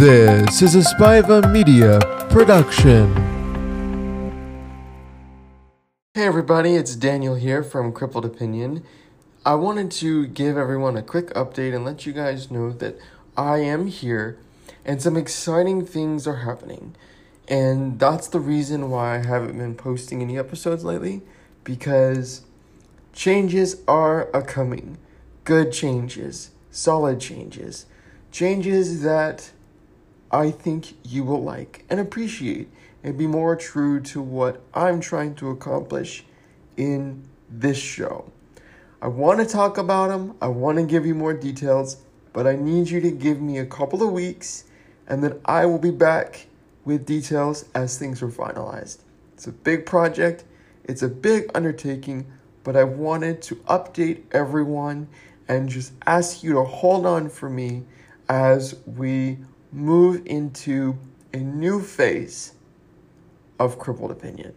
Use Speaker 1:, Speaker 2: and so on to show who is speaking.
Speaker 1: This is a Spiva Media production.
Speaker 2: Hey everybody, it's Daniel here from Crippled Opinion. I wanted to give everyone a quick update and let you guys know that I am here and some exciting things are happening. And that's the reason why I haven't been posting any episodes lately because changes are a coming. Good changes, solid changes, changes that I think you will like and appreciate and be more true to what I'm trying to accomplish in this show. I want to talk about them, I want to give you more details, but I need you to give me a couple of weeks and then I will be back with details as things are finalized. It's a big project, it's a big undertaking, but I wanted to update everyone and just ask you to hold on for me as we move into a new phase of crippled opinion.